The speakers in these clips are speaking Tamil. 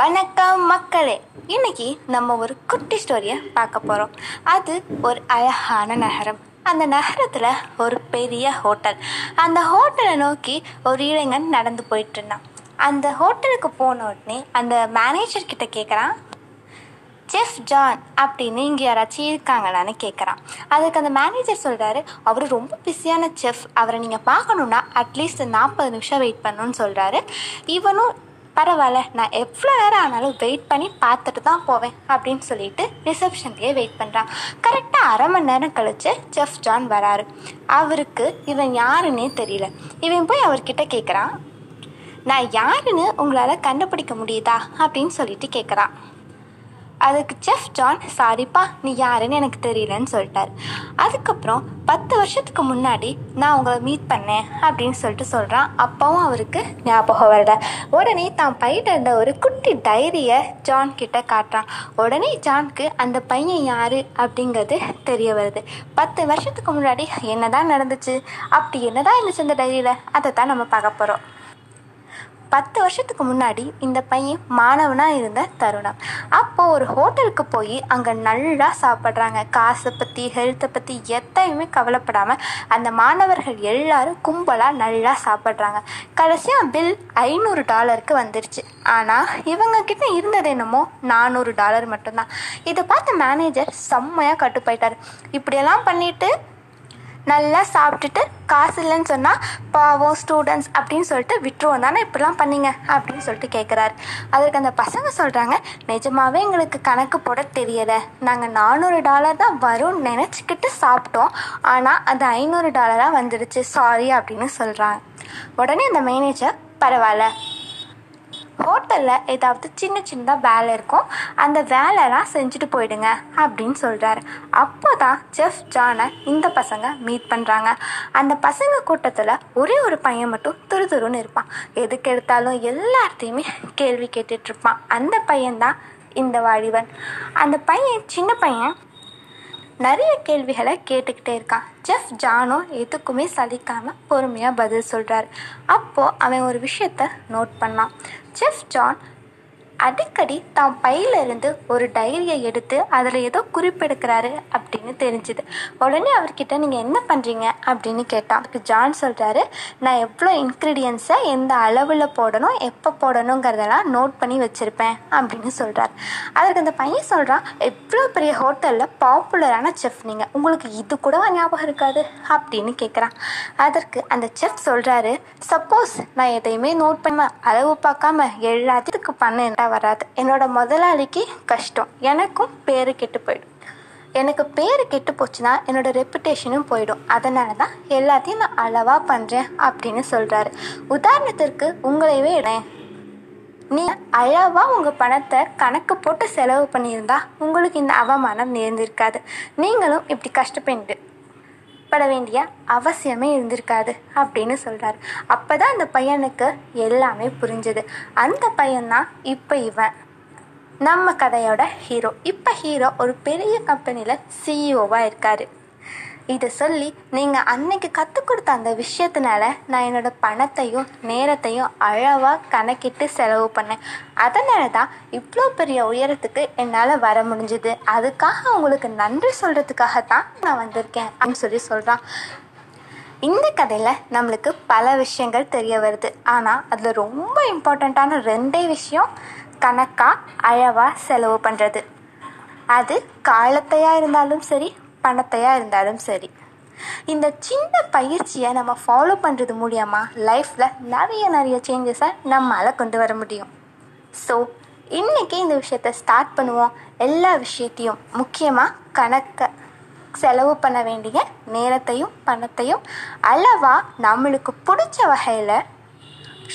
வணக்கம் மக்களே. இன்னைக்கு நம்ம ஒரு குட்டி ஸ்டோரியை பார்க்க போகிறோம் அது ஒரு அழகான நகரம். அந்த நகரத்தில் ஒரு பெரிய ஹோட்டல் அந்த ஹோட்டலை நோக்கி ஒரு இளைஞன் நடந்து போயிட்டு இருந்தான். அந்த ஹோட்டலுக்கு போன உடனே அந்த மேனேஜர் கிட்ட கேட்குறான் செஃப் ஜான் அப்படின்னு இங்கே யாராச்சும் இருக்காங்களான்னு கேட்குறான் அதுக்கு அந்த மேனேஜர் சொல்கிறாரு அவர் ரொம்ப பிஸியான செஃப் அவரை நீங்கள் பார்க்கணுன்னா அட்லீஸ்ட் நாற்பது நிமிஷம் வெயிட் பண்ணணும்னு சொல்கிறாரு இவனும் பரவாயில்ல நான் எவ்வளோ நேரம் ஆனாலும் வெயிட் பண்ணி பார்த்துட்டு தான் போவேன் அப்படின்னு சொல்லிட்டு ரிசப்ஷன்லேயே வெயிட் பண்ணுறான் கரெக்டாக அரை மணி நேரம் கழிச்சு செஃப் ஜான் வராரு. அவருக்கு இவன் யாருன்னே தெரியல. இவன் போய் அவர்கிட்ட கேட்குறான் நான் யாருன்னு உங்களால் கண்டுபிடிக்க முடியுதா அப்படின்னு சொல்லிட்டு கேட்குறான் அதுக்கு செஃப் ஜான் சாரிப்பா நீ யாருன்னு எனக்கு தெரியலன்னு சொல்லிட்டார். அதுக்கப்புறம் பத்து வருஷத்துக்கு முன்னாடி நான் உங்களை மீட் பண்ணேன் அப்படின்னு சொல்லிட்டு சொல்கிறான் அப்பவும் அவருக்கு ஞாபகம் வரல. உடனே தான் பையிட்ட இருந்த ஒரு குட்டி டைரியை ஜான் கிட்ட காட்டுறான். உடனே ஜான்க்கு அந்த பையன் யாரு? அப்படிங்கிறது தெரிய வருது. பத்து வருஷத்துக்கு முன்னாடி என்னதான் நடந்துச்சு? அப்படி என்னதான் இருந்துச்சு அந்த டைரியில்? அதை தான் நம்ம பார்க்க போகிறோம் பத்து வருஷத்துக்கு முன்னாடி இந்த பையன் மாணவனாக இருந்த தருணம். அப்போது ஒரு ஹோட்டலுக்கு போய் அங்கே நல்லா சாப்பிட்றாங்க. காசை பற்றி ஹெல்த்தை பற்றி எத்தையுமே கவலைப்படாமல் அந்த மாணவர்கள் எல்லாரும் கும்பலாக நல்லா சாப்பிட்றாங்க. கடைசியாக பில் ஐநூறு டாலருக்கு வந்துருச்சு. ஆனால் இவங்க கிட்ட இருந்தது என்னமோ நானூறு டாலர் மட்டும்தான். இதை பார்த்த மேனேஜர் செம்மையாக கட்டுப்பாயிட்டார். இப்படியெல்லாம் பண்ணிட்டு நல்லா சாப்பிட்டுட்டு காசு இல்லைன்னு சொன்னால் பாவம் ஸ்டூடெண்ட்ஸ் அப்படின்னு சொல்லிட்டு விட்டுருவோம் தானே? இப்படிலாம் பண்ணீங்க அப்படின்னு சொல்லிட்டு கேட்குறாரு அதற்கு அந்த பசங்க சொல்கிறாங்க நிஜமாவே எங்களுக்கு கணக்கு போட தெரியலை. நாங்கள் நானூறு டாலர் தான் வரும்னு நினச்சிக்கிட்டு சாப்பிட்டோம். ஆனால் அது ஐநூறு டாலராக வந்துடுச்சு சாரி அப்படின்னு சொல்கிறாங்க உடனே அந்த மேனேஜர் பரவாயில்ல. ஹோட்டலில் ஏதாவது சின்ன சின்னதாக வேலை இருக்கும் அந்த வேலைலாம் செஞ்சுட்டு போயிடுங்க அப்படின்னு சொல்கிறாரு அப்போ தான் செஃப் ஜானை இந்த பசங்க மீட் பண்ணுறாங்க அந்த பசங்க கூட்டத்தில் ஒரே ஒரு பையன் மட்டும் துரு துருன்னு இருப்பான். எதுக்கு எடுத்தாலும் எல்லாத்தையுமே கேள்வி கேட்டுட்ருப்பான் அந்த பையன்தான் இந்த வாலிபன். அந்த பையன் சின்ன பையன் நிறைய கேள்விகளை கேட்டுக்கிட்டே இருக்கான். ஜெஃப் ஜானோ எதுக்குமே சலிக்காமல் பொறுமையாக பதில் சொல்கிறார் அப்போது அவன் ஒரு விஷயத்த நோட் பண்ணான். ஜெஃப் ஜான் அடிக்கடி தான் பையில இருந்து ஒரு டைரியை எடுத்து அதில் ஏதோ குறிப்பெடுக்கிறாரு அப்படின்னு தெரிஞ்சுது. உடனே அவர்கிட்ட நீங்கள் என்ன பண்ணுறீங்க அப்படின்னு கேட்டான். அதுக்கு ஜான் சொல்கிறாரு நான் எவ்வளோ இன்க்ரீடியன்ஸை எந்த அளவில் போடணும் எப்போ போடணுங்கிறதெல்லாம் நோட் பண்ணி வச்சுருப்பேன் அப்படின்னு சொல்கிறார் அதற்கு அந்த பையன் சொல்கிறான் எவ்வளோ பெரிய ஹோட்டலில் பாப்புலரான செஃப் நீங்கள் உங்களுக்கு இது கூட ஞாபகம் இருக்காது? அப்படின்னு கேட்குறான் அதற்கு அந்த செஃப் சொல்கிறாரு சப்போஸ் நான் எதையுமே நோட் பண்ண அளவு பார்க்காம எல்லாத்துக்கு பண்ணேன். வராது. என்னோட முதலாளிக்கு கஷ்டம். எனக்கும் பேர் கெட்டு போயிடும். எனக்கு பேர் கெட்டு போச்சுன்னா என்னோட ரெப்புடேஷனும் போயிடும். அதனால தான் எல்லாத்தையும் நான் அளவாக பண்ணுறேன் அப்படின்னு சொல்கிறாரு உதாரணத்திற்கு உங்களைவே இடேன் நீ அளவாக உங்கள் பணத்தை கணக்கு போட்டு செலவு பண்ணியிருந்தா உங்களுக்கு இந்த அவமானம் நேர்ந்திருக்காது. நீங்களும் இப்படி கஷ்டப்பட்டு பட வேண்டிய அவசியமே இருந்திருக்காது அப்படின்னு சொல்கிறாரு அப்போ தான் அந்த பையனுக்கு எல்லாமே புரிஞ்சுது. அந்த பையன்தான் இப்போ இவன். நம்ம கதையோட ஹீரோ இப்போ ஹீரோ ஒரு பெரிய கம்பெனியில் சிஇஓவாக இருக்கார். இதை சொல்லி நீங்கள் அன்னைக்கு கற்றுக் கொடுத்த அந்த விஷயத்தினால நான் என்னோடய பணத்தையும் நேரத்தையும் அழவாக கணக்கிட்டு செலவு பண்ணேன். அதனால தான் இவ்வளோ பெரிய உயரத்துக்கு என்னால் வர முடிஞ்சுது. அதுக்காக உங்களுக்கு நன்றி சொல்கிறதுக்காக தான் நான் வந்திருக்கேன் அப்படின்னு சொல்லி சொல்கிறான் இந்த கதையில் நம்மளுக்கு பல விஷயங்கள் தெரிய வருது. ஆனால் அதில் ரொம்ப இம்பார்ட்டண்ட்டான ரெண்டே விஷயம் கணக்காக அழவாக செலவு பண்ணுறது அது காலத்தையாக இருந்தாலும் சரி பணத்தையாக இருந்தாலும் சரி. இந்த சின்ன பயிற்சியை நம்ம ஃபாலோ பண்ணுறது மூலியமாக லைஃப்பில் நிறைய நிறைய சேஞ்சஸை நம்மளால் கொண்டு வர முடியும். ஸோ இன்றைக்கி இந்த விஷயத்த ஸ்டார்ட் பண்ணுவோம். எல்லா விஷயத்தையும் முக்கியமாக கணக்கை செலவு பண்ண வேண்டிய நேரத்தையும் பணத்தையும் அளவாக நம்மளுக்கு பிடிச்ச வகையில்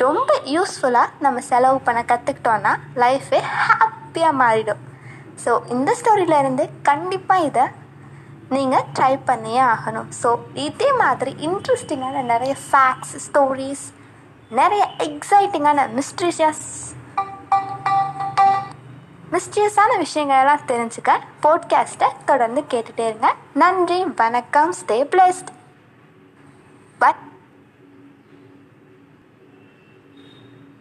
ரொம்ப யூஸ்ஃபுல்லாக நம்ம செலவு பண்ண கற்றுக்கிட்டோன்னா லைஃபே ஹாப்பியாக மாறிடும். ஸோ இந்த ஸ்டோரியிலேருந்து கண்டிப்பாக இதை நீங்கள் ட்ரை பண்ணியே ஆகணும். ஸோ இதே மாதிரி இன்ட்ரெஸ்டிங்கான நிறைய ஃபேக்ட்ஸ் ஸ்டோரிஸ் நிறைய எக்ஸைட்டிங்கான மிஸ்ட்ரிஷியஸ் விஷயங்கள் விஷயங்களெல்லாம் தெரிஞ்சுக்க போட்காஸ்ட்டை தொடர்ந்து கேட்டுகிட்டே இருங்க. நன்றி வணக்கம் ஸ்டே பிளஸ்ட்